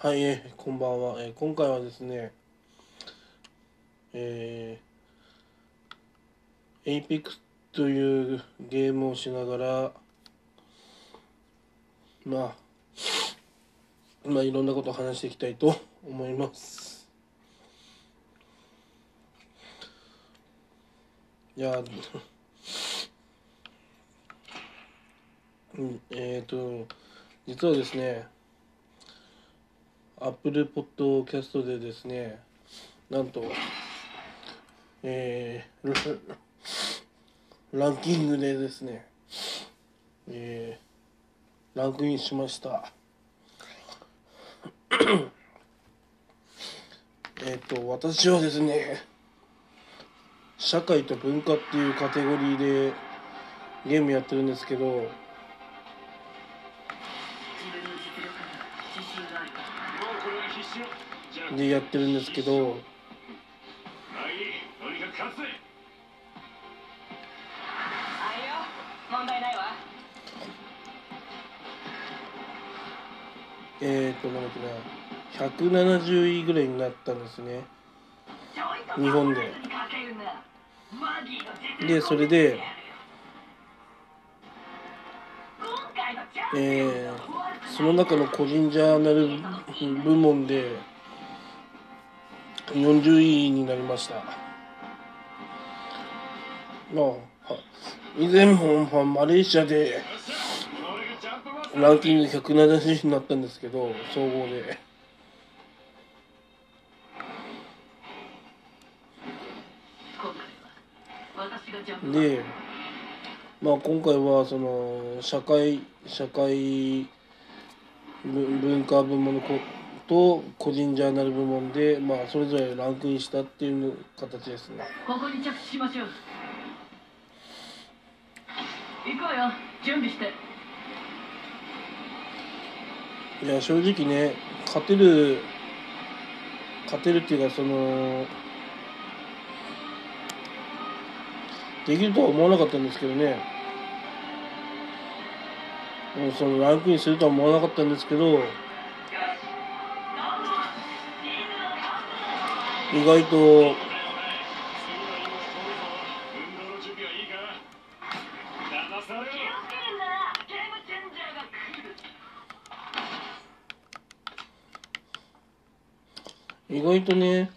はい、えーこんばんは、えー今回はですね、えー、Apex というゲームをしながら、まあ、まあ、いろんなことを話していきたいと思います。いや、うんえっ、と、実はですね、アップルポッドキャストでですね、なんと、えー、ランキングでですね、えー、ランクインしました。えっと、私はですね、社会と文化っていうカテゴリーでゲームやってるんですけど、でやってるんですけど、えっと、なんだっけな、170位ぐらいになったんですね。日本で。でそれで。えー、その中の個人ジャーナル部門で40位になりました。まあ、以前も、マレーシアでランキング170位になったんですけど、総合で。で、まあ、今回はその社会社会文化部門のと個人ジャーナル部門で、まあ、それぞれランクインしたっていう形ですね。ここに着地しましょう。行くわよ。準備して。いや正直ね勝てる勝てるっていうかそのできるとは思わなかったんですけどね。もうそのランクインするとは思わなかったんですけど意外と意外とね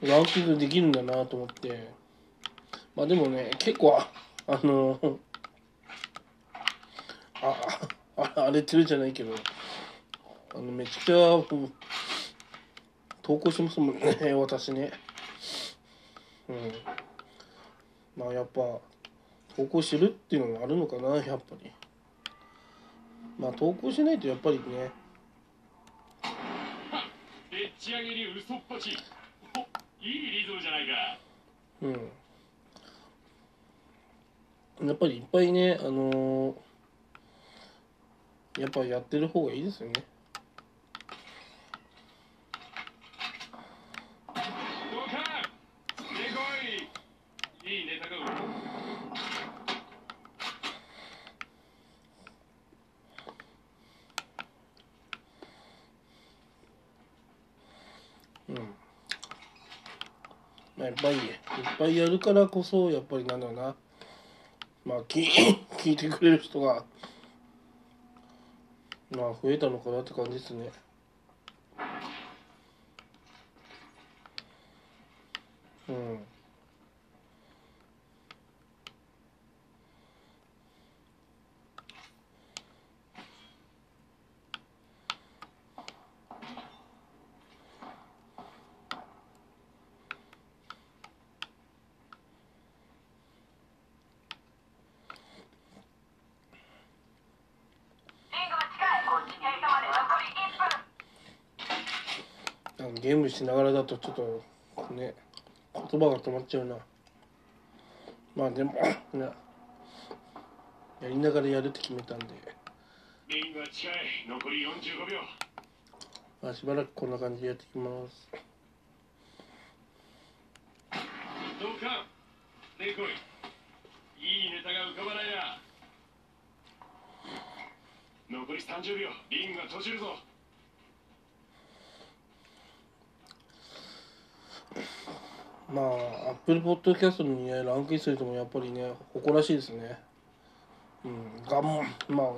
ランキングできるんだなと思って。まあでもね結構ああのああ荒れてるじゃないけどあのめちゃくちゃ投稿しますもんね。私ね。うん。まあやっぱ投稿してるっていうのがあるのかなやっぱり。まあ投稿しないとやっぱりね。でっち上げに嘘っぱち。おいいリズムじゃないか。うん。やっぱりいっぱいね、あのーやっぱやってる方がいいですよね。どうか出てこいいいネタがうん。まあ、やっぱり、いっぱいやるからこそ、やっぱりなんだろうな。まあ、聞 聞いてくれる人が、まあ、増えたのかなって感じですね。うん。なんかゲームしながらだとちょっとね言葉が止まっちゃうな。まあでもなやりながらやるって決めたんで、リングは近い。残り45秒。まあ、しばらくこんな感じでやっていきます。どうか出てこいいいネタが浮かばないな。残り30秒。リングが閉じるぞまあアップルポッドキャストにねランクインする人もやっぱりね誇らしいですね。うんがんまあ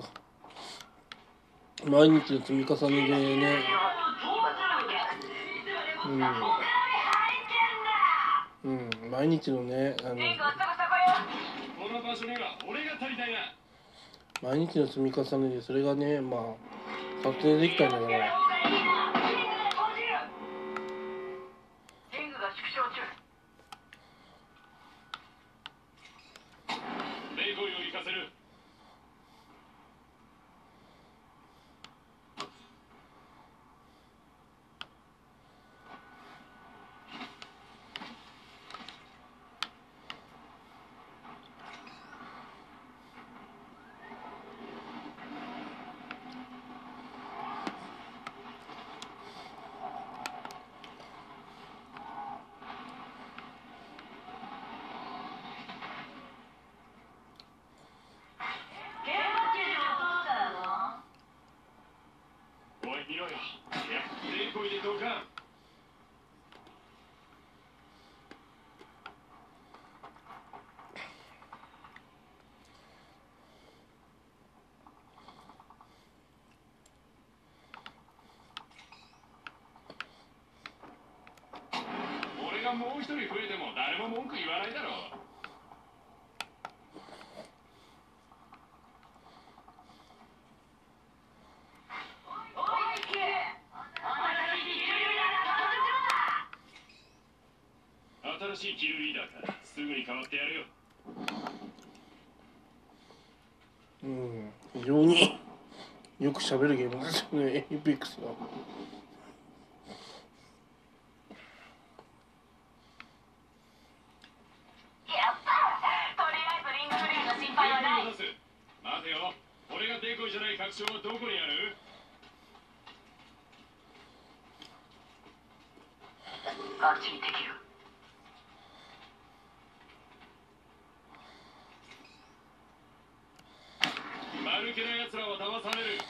毎日の積み重ねでね。うん、うん、毎日のねあの毎日の積み重ねでそれがねまあ撮影できたんだからリングが縮小中デコイを行かせるおい見ろよやデコイでどか俺がもう一人増えても誰も文句言わないだろう新しいキルリーダーかすぐに変わってやるようん非常によく喋るゲームですよね。エイペックスは。やったとりあえずリングフリーの心配はない。デコイを出す待てよ。俺がデコイじゃない確証はどこにある？あっちに敵る。間抜けな奴らは騙される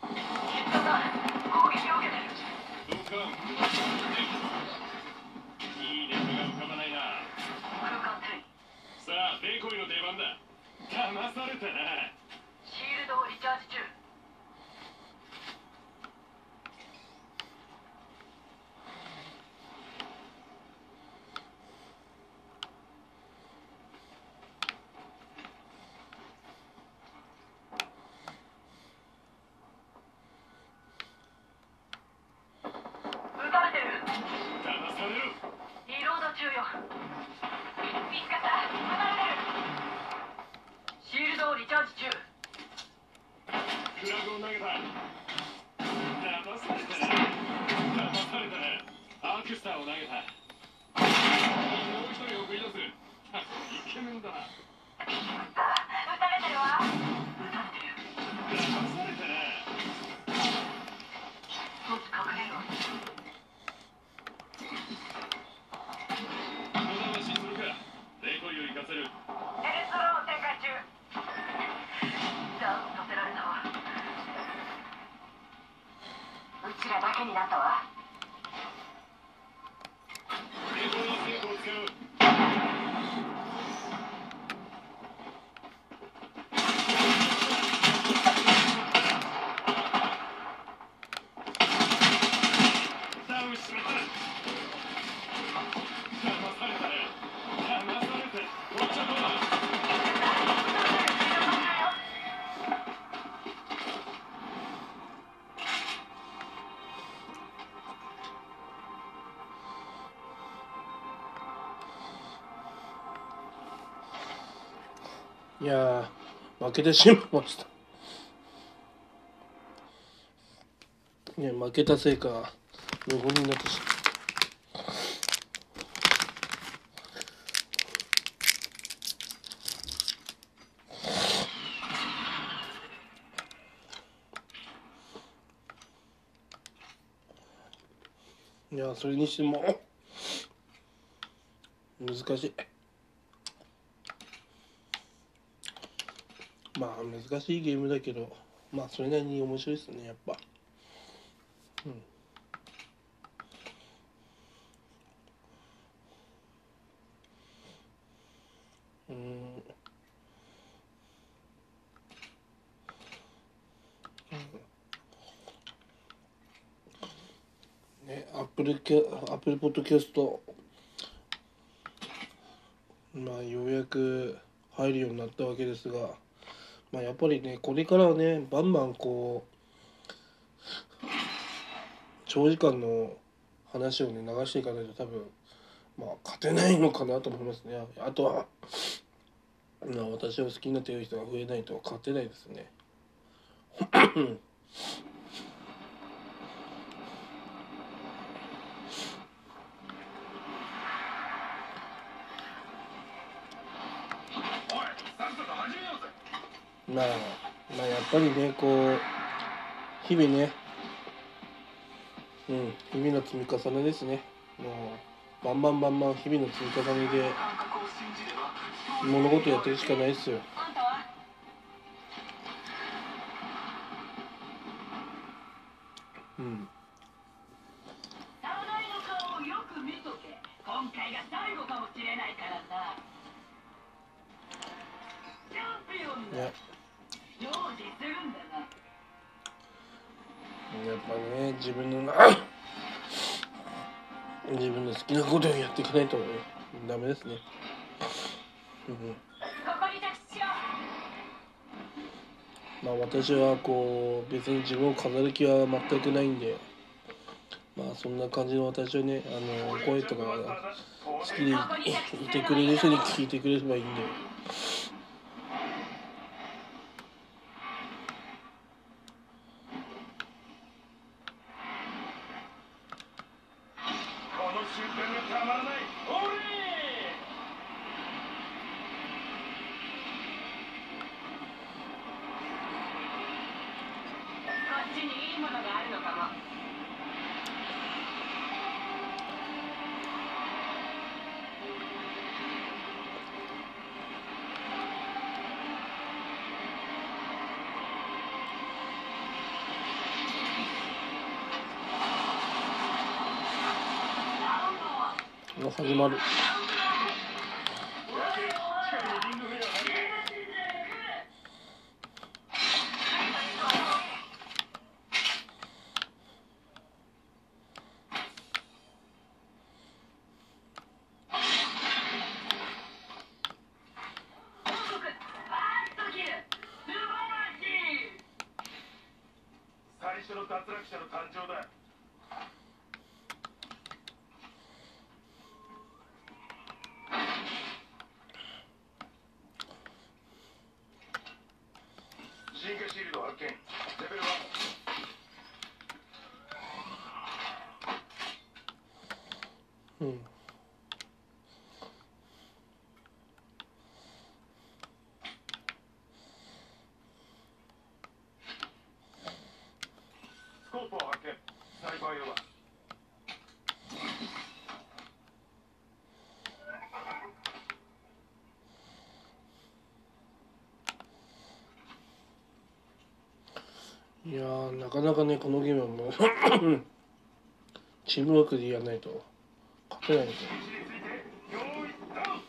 ヒットだ攻撃を受けてるどうかいいネタが浮かばないな空間転移さあデコイの出番だ騙されたなシールドをリチャージ中撃たれてる騙されろリロード中よ。見つかった。離れてる。シールドをリチャージ中。フラグを投げた。騙されたな騙されたなアークスターを投げた。もう一人を送り出す。イケメンだな。や負けてしまいましたね負けたせいか無言になってしまういやそれにしても難しいまあ難しいゲームだけどまあそれなりに面白いですねやっぱ。うん。うん。ね、アップルキャアップルポッドキャストまあようやく入るようになったわけですがまあやっぱりねこれからはねバンバンこう長時間の話をね流していかないと多分まあ勝てないのかなと思いますね。あとはまあ私を好きになっている人が増えないと勝てないですねおいさっさと始めようぜまあまあやっぱりねこう日々ねうん日々の積み重ねですね。もうバンバンバンバン日々の積み重ねで物事やってるしかないですよ。私はこう別に自分を飾る気は全くないんでまあそんな感じの私はねあの声とか好きでいてくれる人に聞いてくれればいいんで。らしい最初の脱落者の誕生だ。化シールド発見レベル1うんスコープを発見スナイパー用だいやなかなかねこのゲームはもうチームワークでやらないと勝てないですよ位置について用意ダウン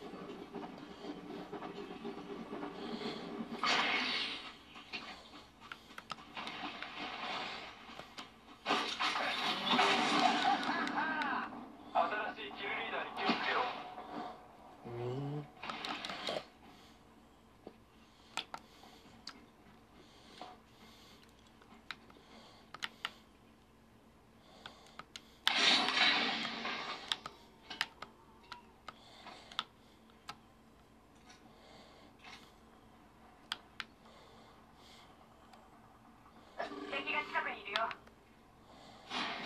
新しいキルリーダーに気をつけろうん敵が近くにいるよ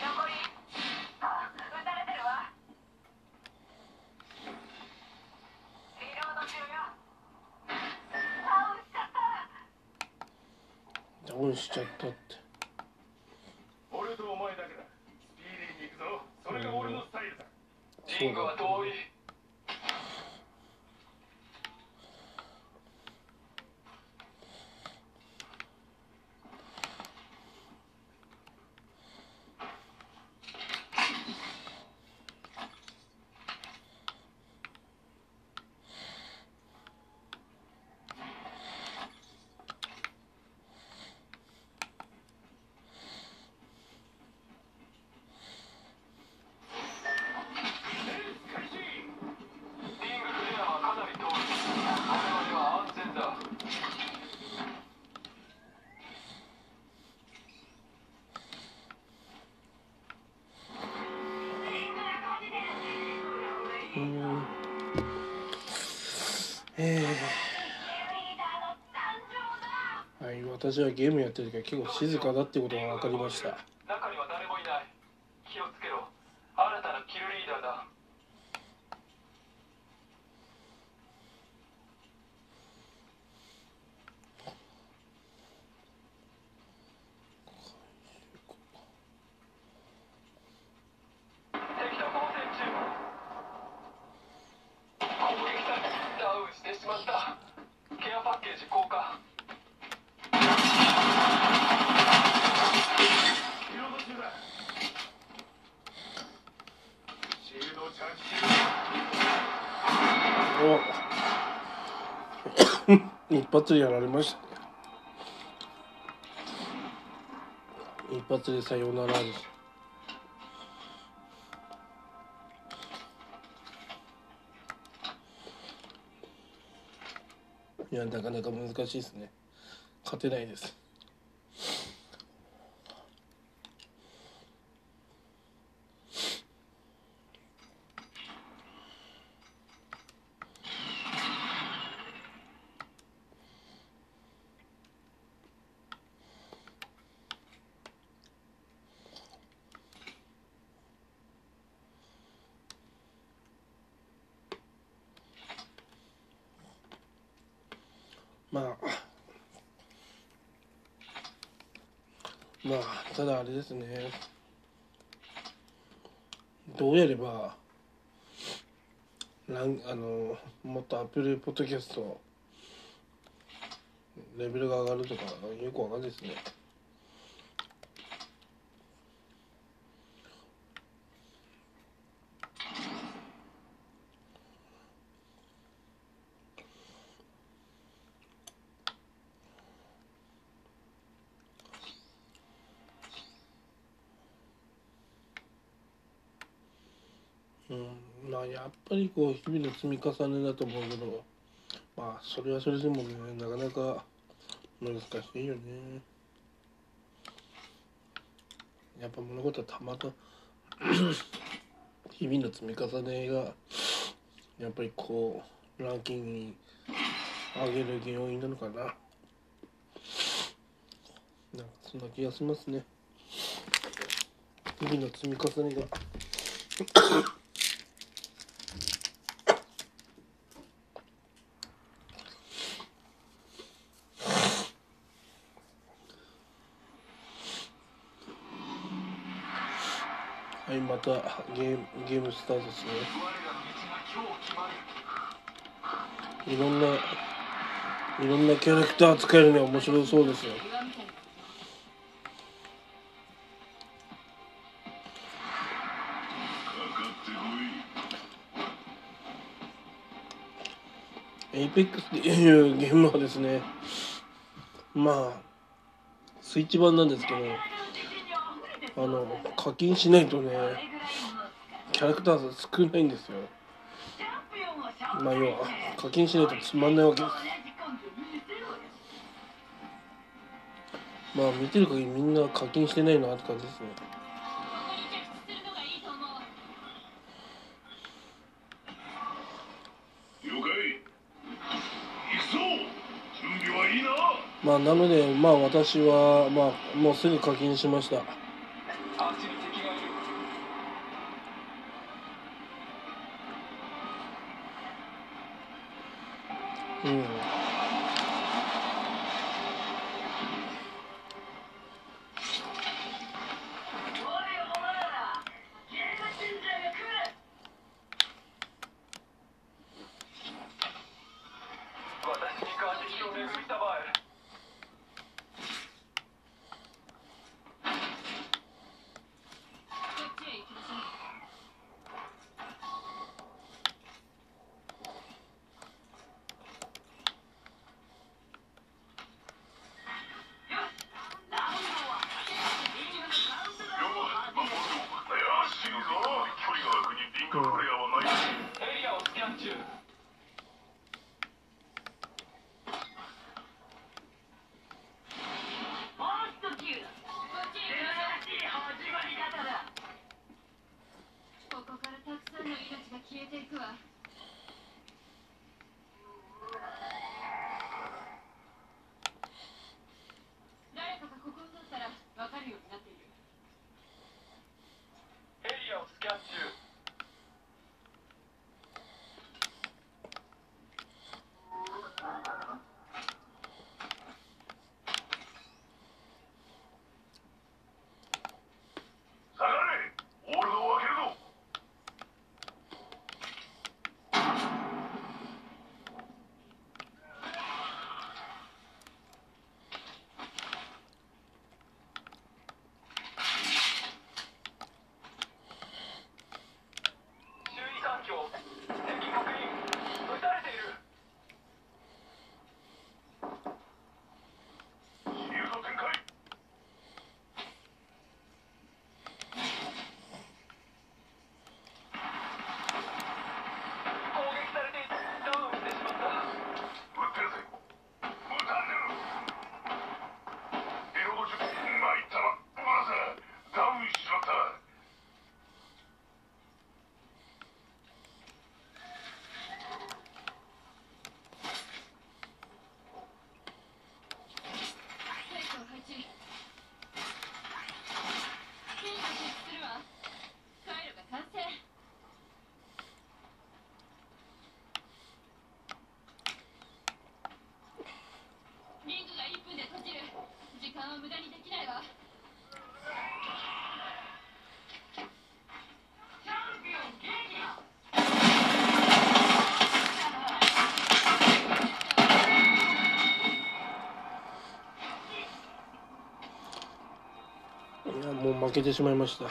残りあ撃たれてるわリロード中よあ撃っちゃったダウンしちゃったって。俺とお前だけだ。スピーディーに行くぞ。それが俺のスタイルだ。そうだ。遠い私はゲームやってる時は結構静かだってことが分かりました中には誰もいない気をつけろ新たなキルリーダーだ敵の防戦中攻撃されダウンしてしまったケアパッケージ交換リロード中だシールドをチャージ中お。一発でやられました。ね一発でさようならですいやなかなか難しいですね。勝てないですまあまあれですね。どうやればランあのもっとアップルポッドキャストレベルが上がるとかよくわかんないですねうんまあやっぱりこう日々の積み重ねだと思うけどまあそれはそれでもねなかなか難しいよね。やっぱ物事はたまた 日々の積み重ねがやっぱりこうランキングに上げる原因なのかな。なんかそんな気がしますね。日々の積み重ねが。たゲームゲームスタートですねいろんないろんなキャラクター使えるのは面白そうですよ。エイペックスっていうゲームはですねまあスイッチ版なんですけどあの課金しないとねキャラクター数少ないんですよ。まあ要は課金しないとつまんないわけですまあ見てる限りみんな課金してないなって感じですね。まあなのでまあ私はまあもうすぐ課金しましたけてしまいました。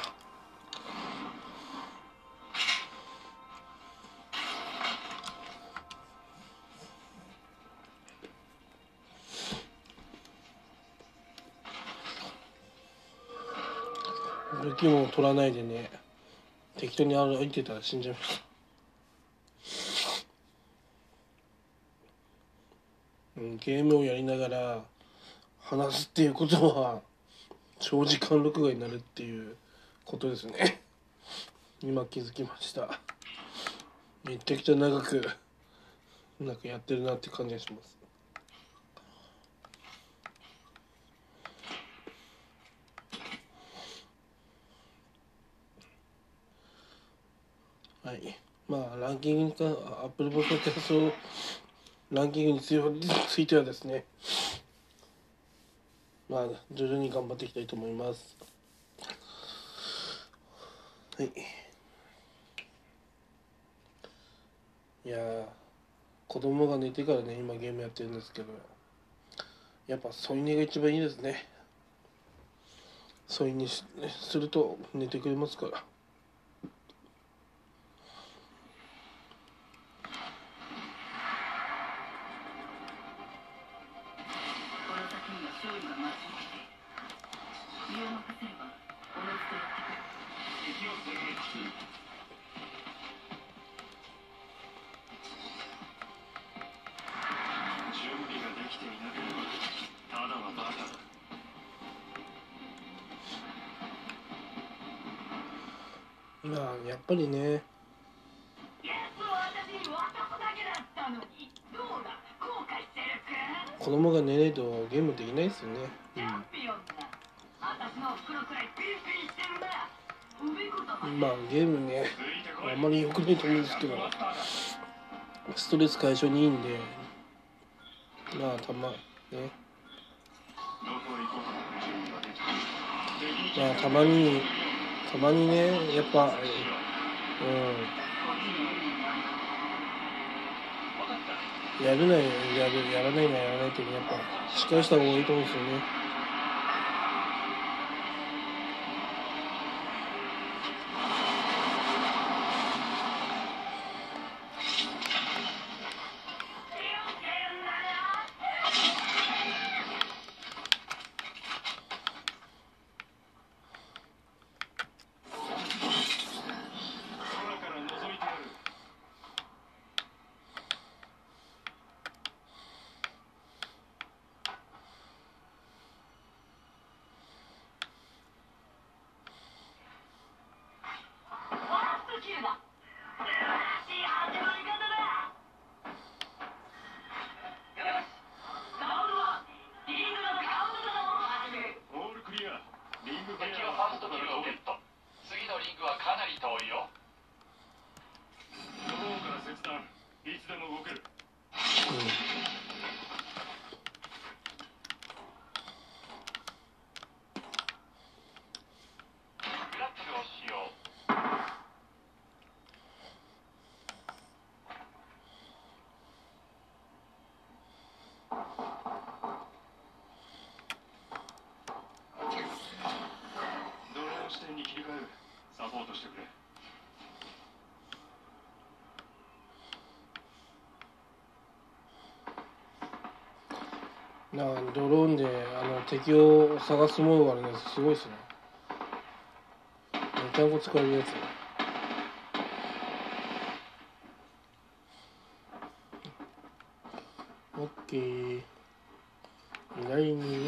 武器も取らないでね適当に歩いてたら死んじゃいました、ゲームをやりながら話すっていうことは長時間録画になるっていうことですね。今気づきました。めちゃくちゃ長くなんかやってるなって感じがします。はい。まあランキングにかアップルポッドキャストランキングについてはですねまあ徐々に頑張っていきたいと思います。はい。いやー子供が寝てからね今ゲームやってるんですけどやっぱ添い寝が一番いいですね。添い寝しすると寝てくれますから。ぱりね。子供が寝ないとゲームできないですよね。うん。まあゲームねあんまり良くないと思うんですけどマストレス解消にいいんで。まあたまね。まあたまにたまにねやっぱうん。やるなよやるやらないなやらないっていうのやっぱしっかりした方がいいと思うんですよね。なドローンであの敵を探すものがあるやつすごいっすね。めちゃんこ使えるやつ。オッケー。意外に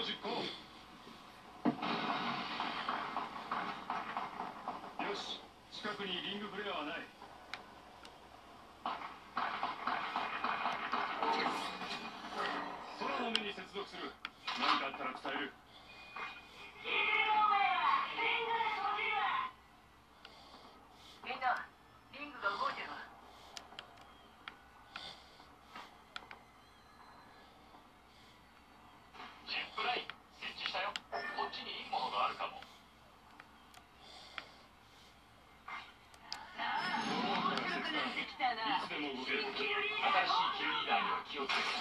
実行。よし近くにリングフレアはない。Thank you.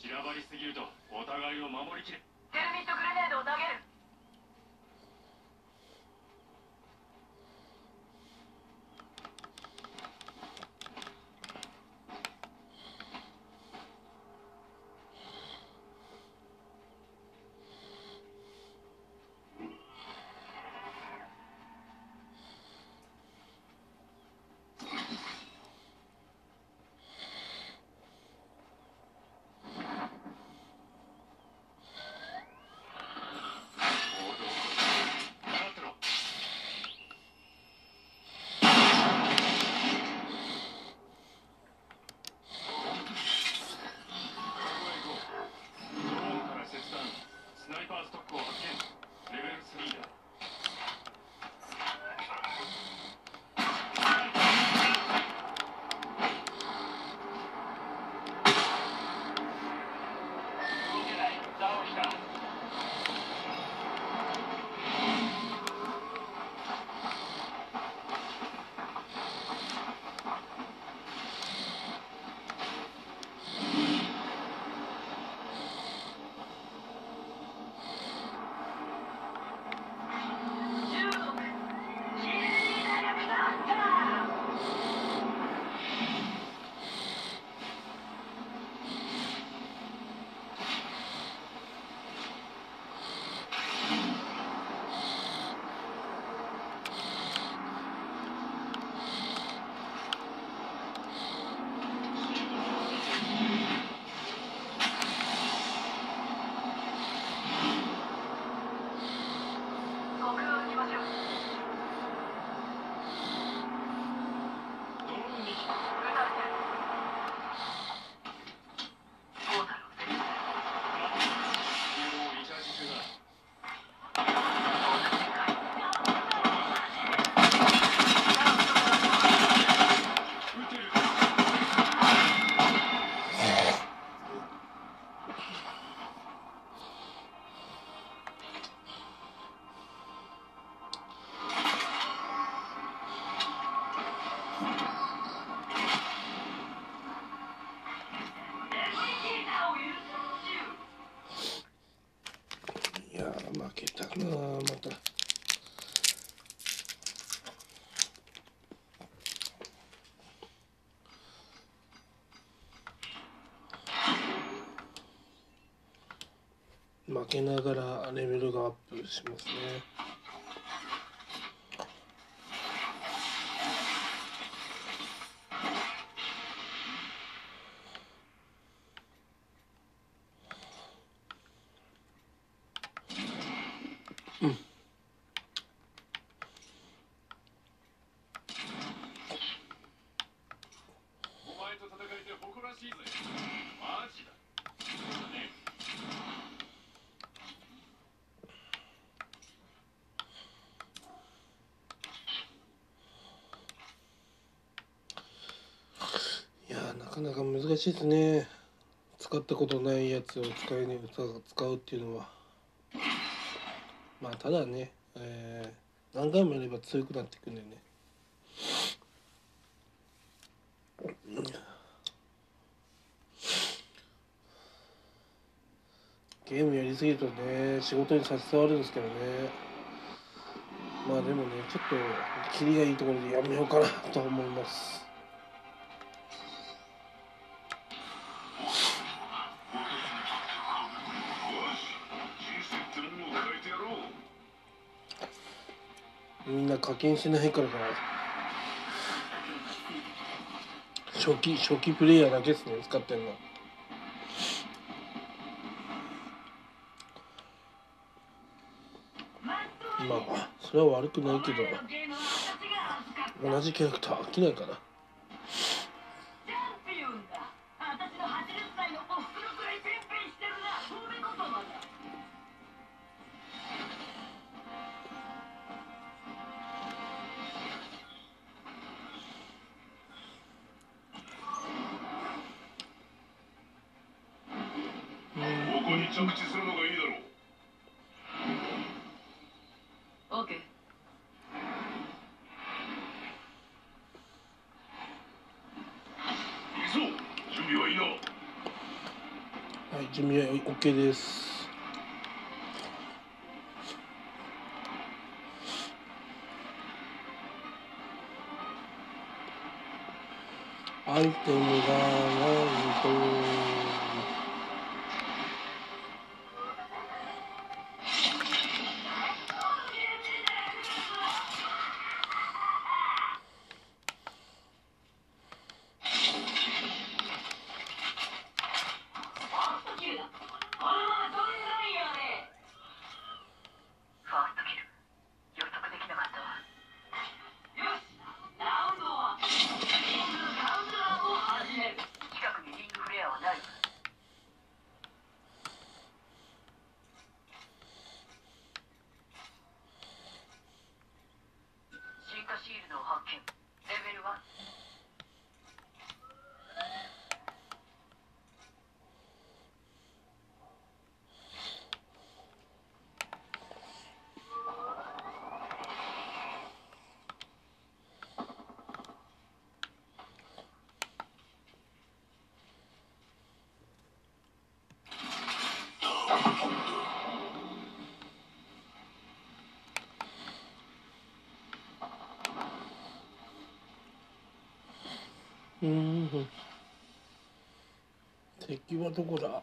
散らばりすぎるとお互いを守りきれ。けながらレベルがアップしますねお前と戦えて誇らしいぜマジだそうだねいやーなかなか難しいですね。使ったことないやつを使いに使うっていうのは。まあただね、えー何回もやれば強くなっていくんでね。ゲームやりすぎるとね仕事に差し障るんですけどね。まあでもねちょっとキリがいいところでやめようかなと思います。課金しないからかな。初期初期プレイヤーだけですね使ってんの。まあそれは悪くないけど。同じキャラクター飽きないかな。備はうん。敵はどこだ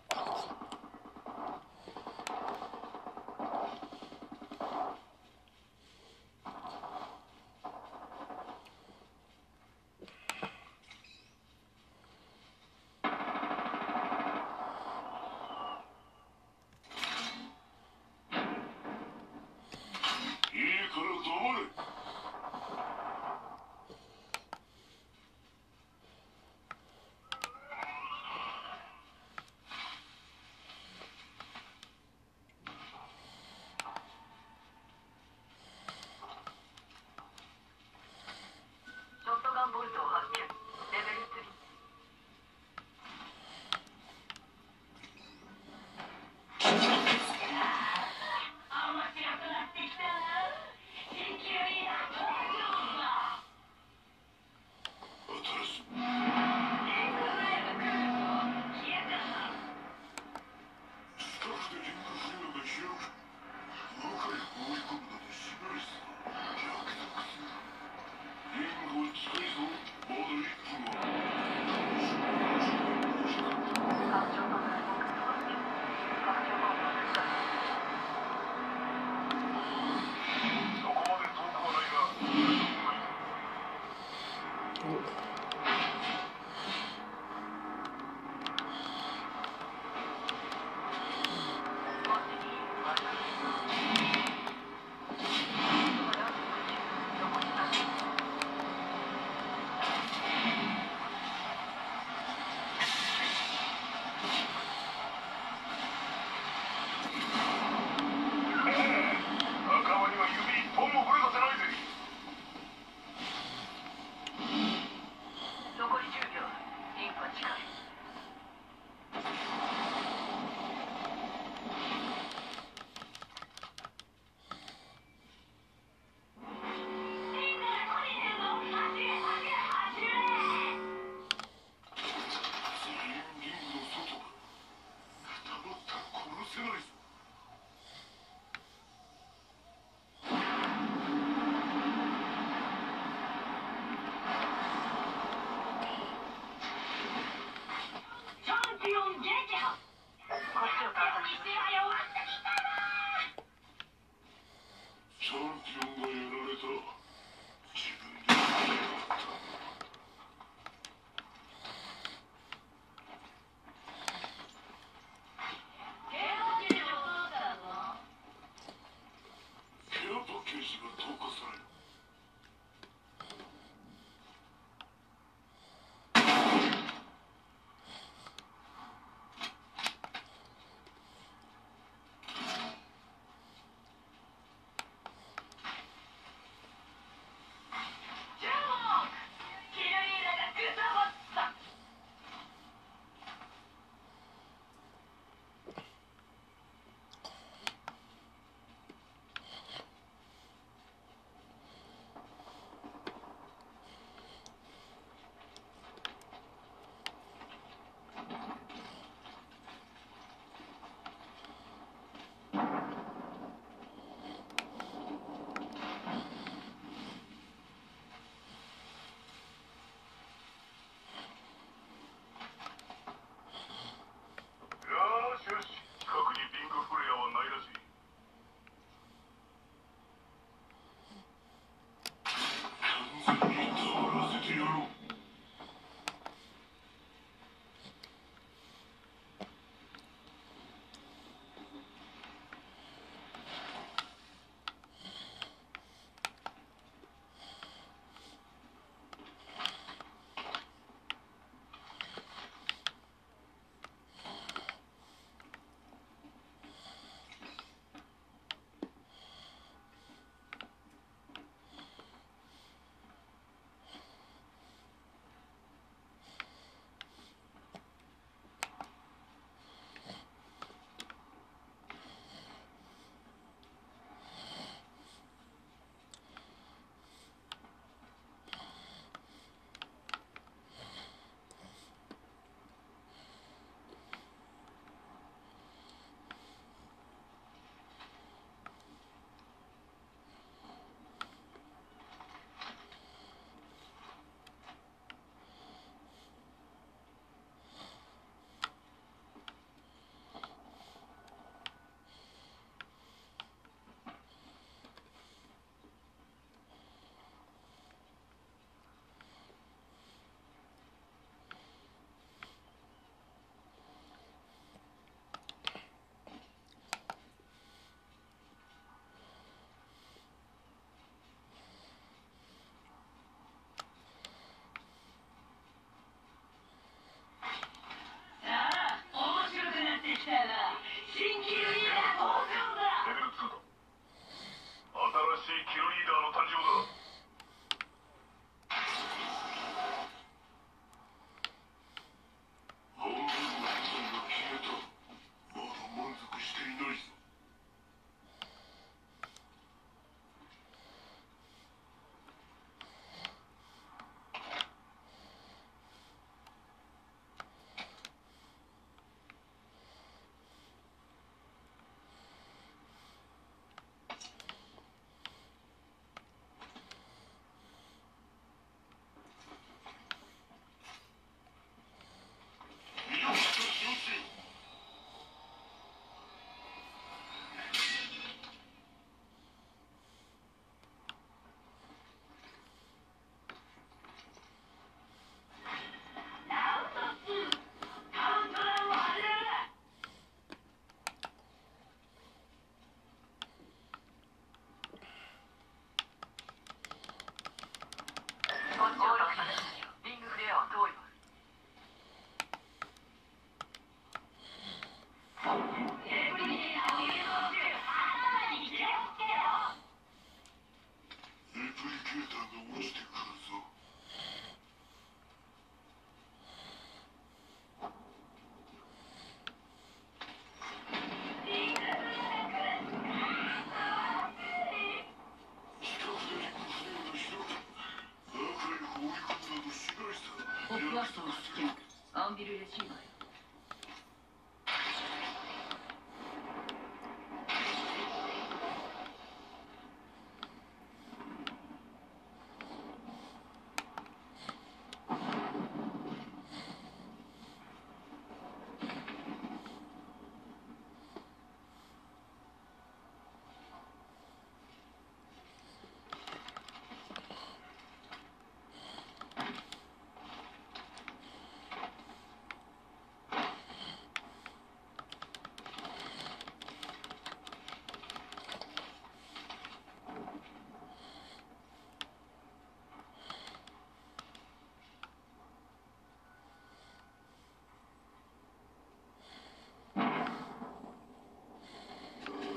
out.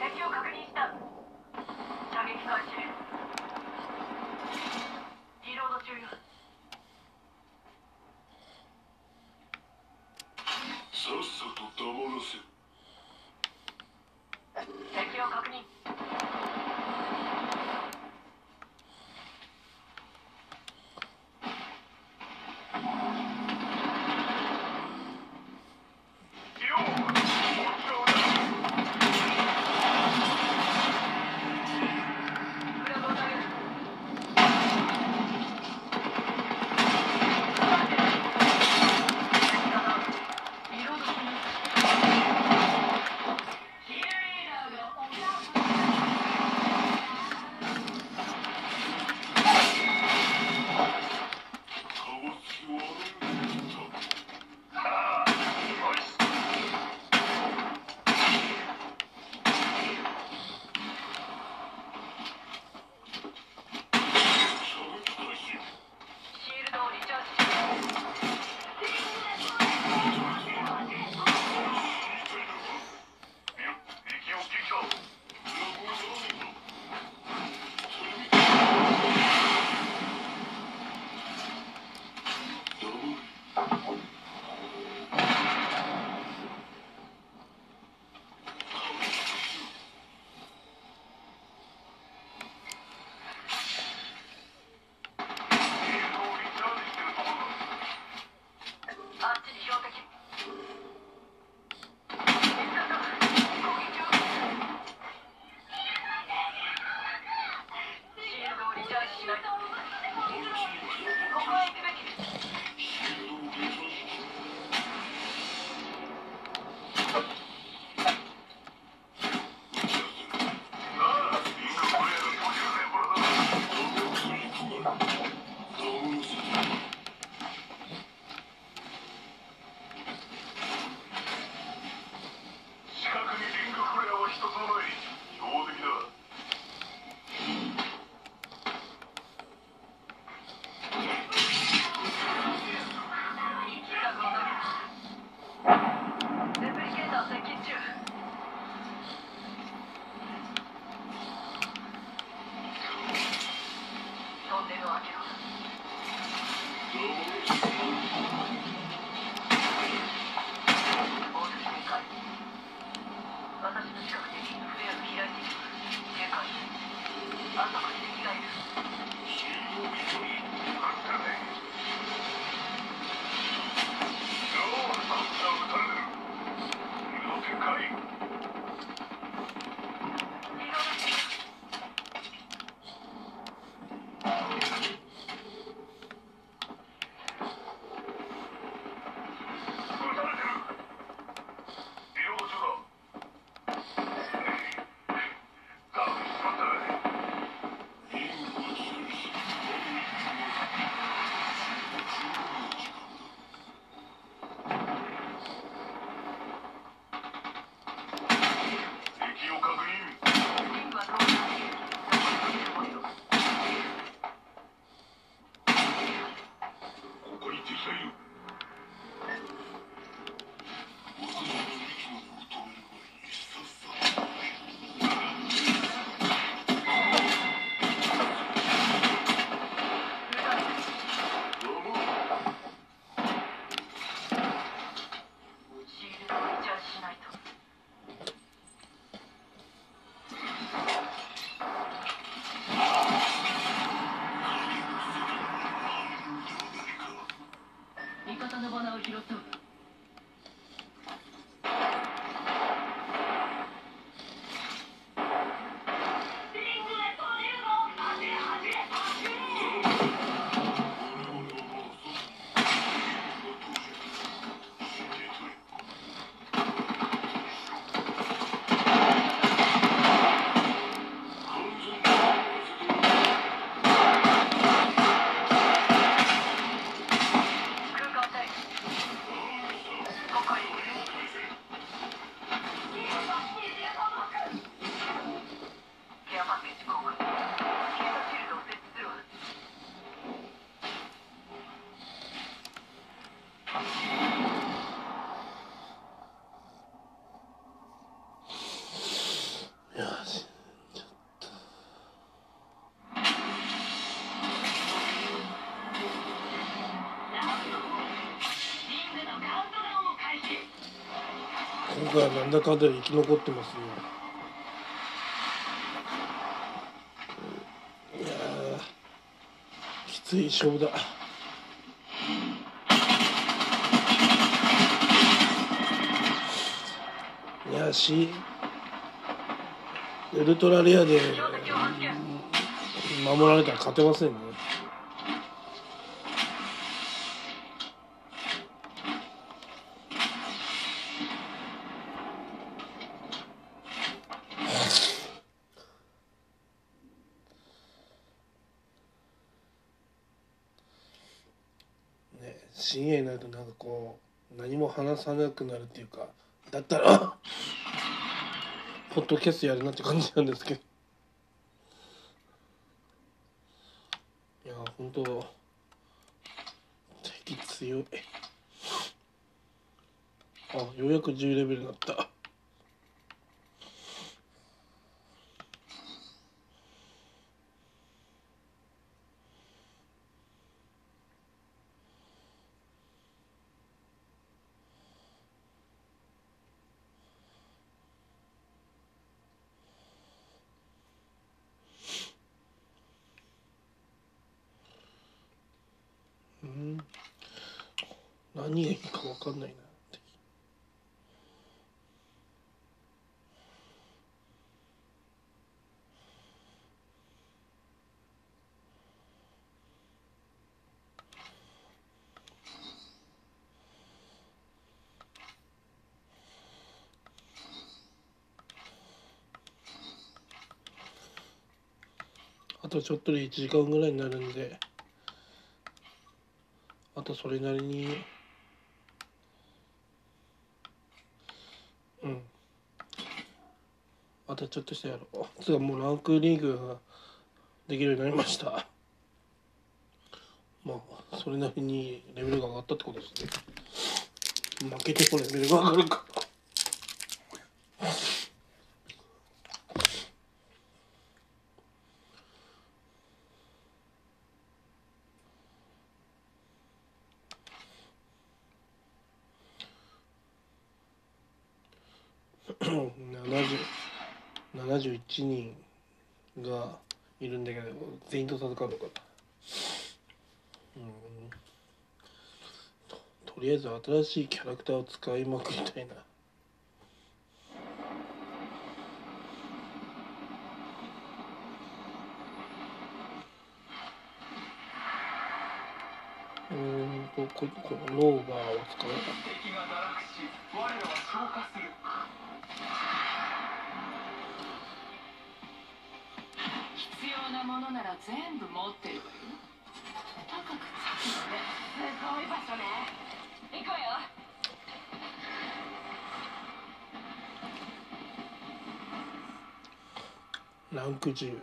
敵を味方のを拾った。わはなんだかんだで生き残ってますねいやきつい勝負だ。いやしウルトラレアで守られたら勝てませんね深夜になるとなんかこう寒くなるっていうかだったらポッドキャストやるなって感じなんですけど。いや本当敵強い。あようやく10レベルになったうん何がいいか分かんないなとちょっとで1時間ぐらいになるんであとそれなりにうん。あとちょっとしてやろ。うつうかもうランクリーグができるようになりました。まあそれなりにレベルが上がったってことですね。負けてもレベルが上がるか。70 71人がいるんだけど全員と戦うのかなうん。ととりあえず新しいキャラクターを使いまくりたいな。うんとここのローバーを使う。なものなら全部持ってるわよ。高くつくのね。すごい場所ね。行くわよ。ランク10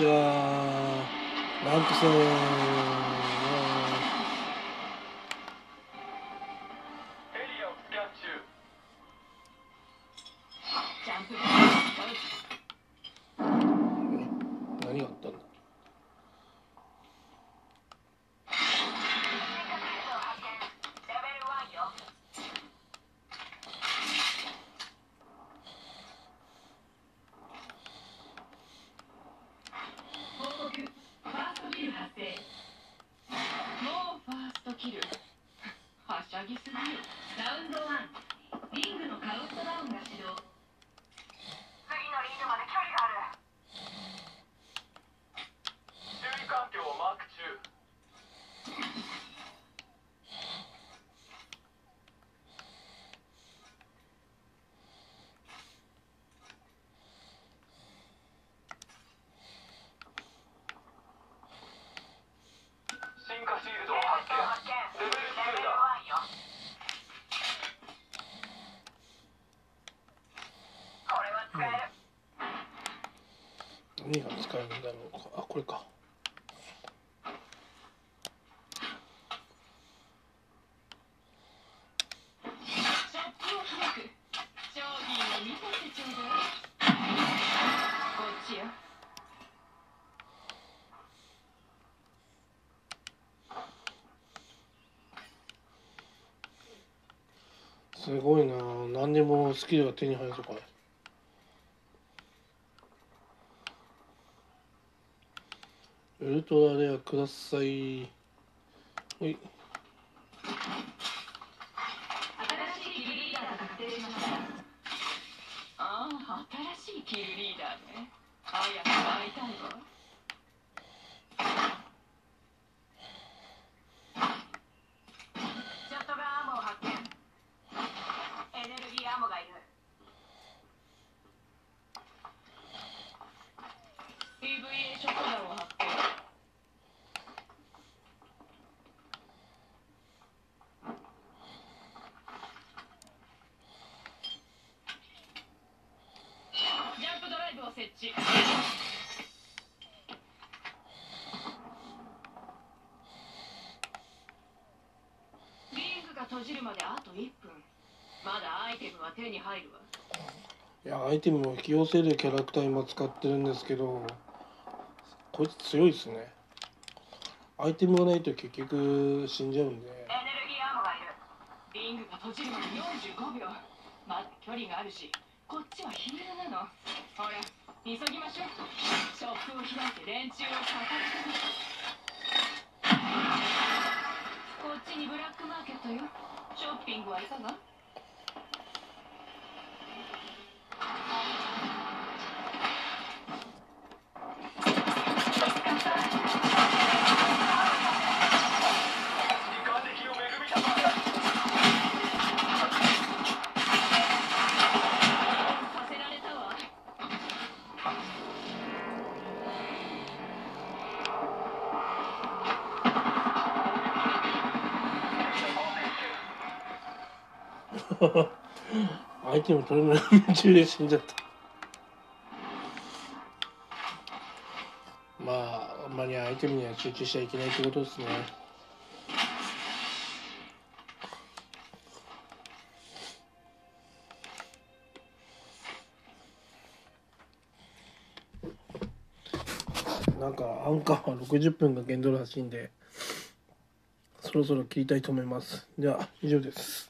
よっしゃーランク戦何が使えるんだろうかあこれか。すごいな。何にもスキルが手に入るぞこれウルトラレアください。はい新しいキルリーダーが確定しましたああ新しいキルリーダーね早く会いたいわショットガンアーモを発見エネルギーアーモがいる PVA ショットガンを発見ジャンプドライブを設置リングが閉じるまであと1分。まだアイテムは手に入るわ。いやアイテムを引き寄せるキャラクター今使ってるんですけどこいつ強いですね。アイテムがないと結局死んじゃうんで。エネルギーアームがいる。リングが閉じるまで45秒。まだ距離があるしこっちはヒールなの。ほら急ぎましょう。ショップを開いて連中を叩き込むこっちにブラックマーケットよ。ショッピングはいかが？アイテム取れない夢中で死んじゃった。まああんまりアイテムには集中しちゃいけないってことですね。なんかアンカーは60分が限度らしいんでそろそろ切りたいと思います。では以上です。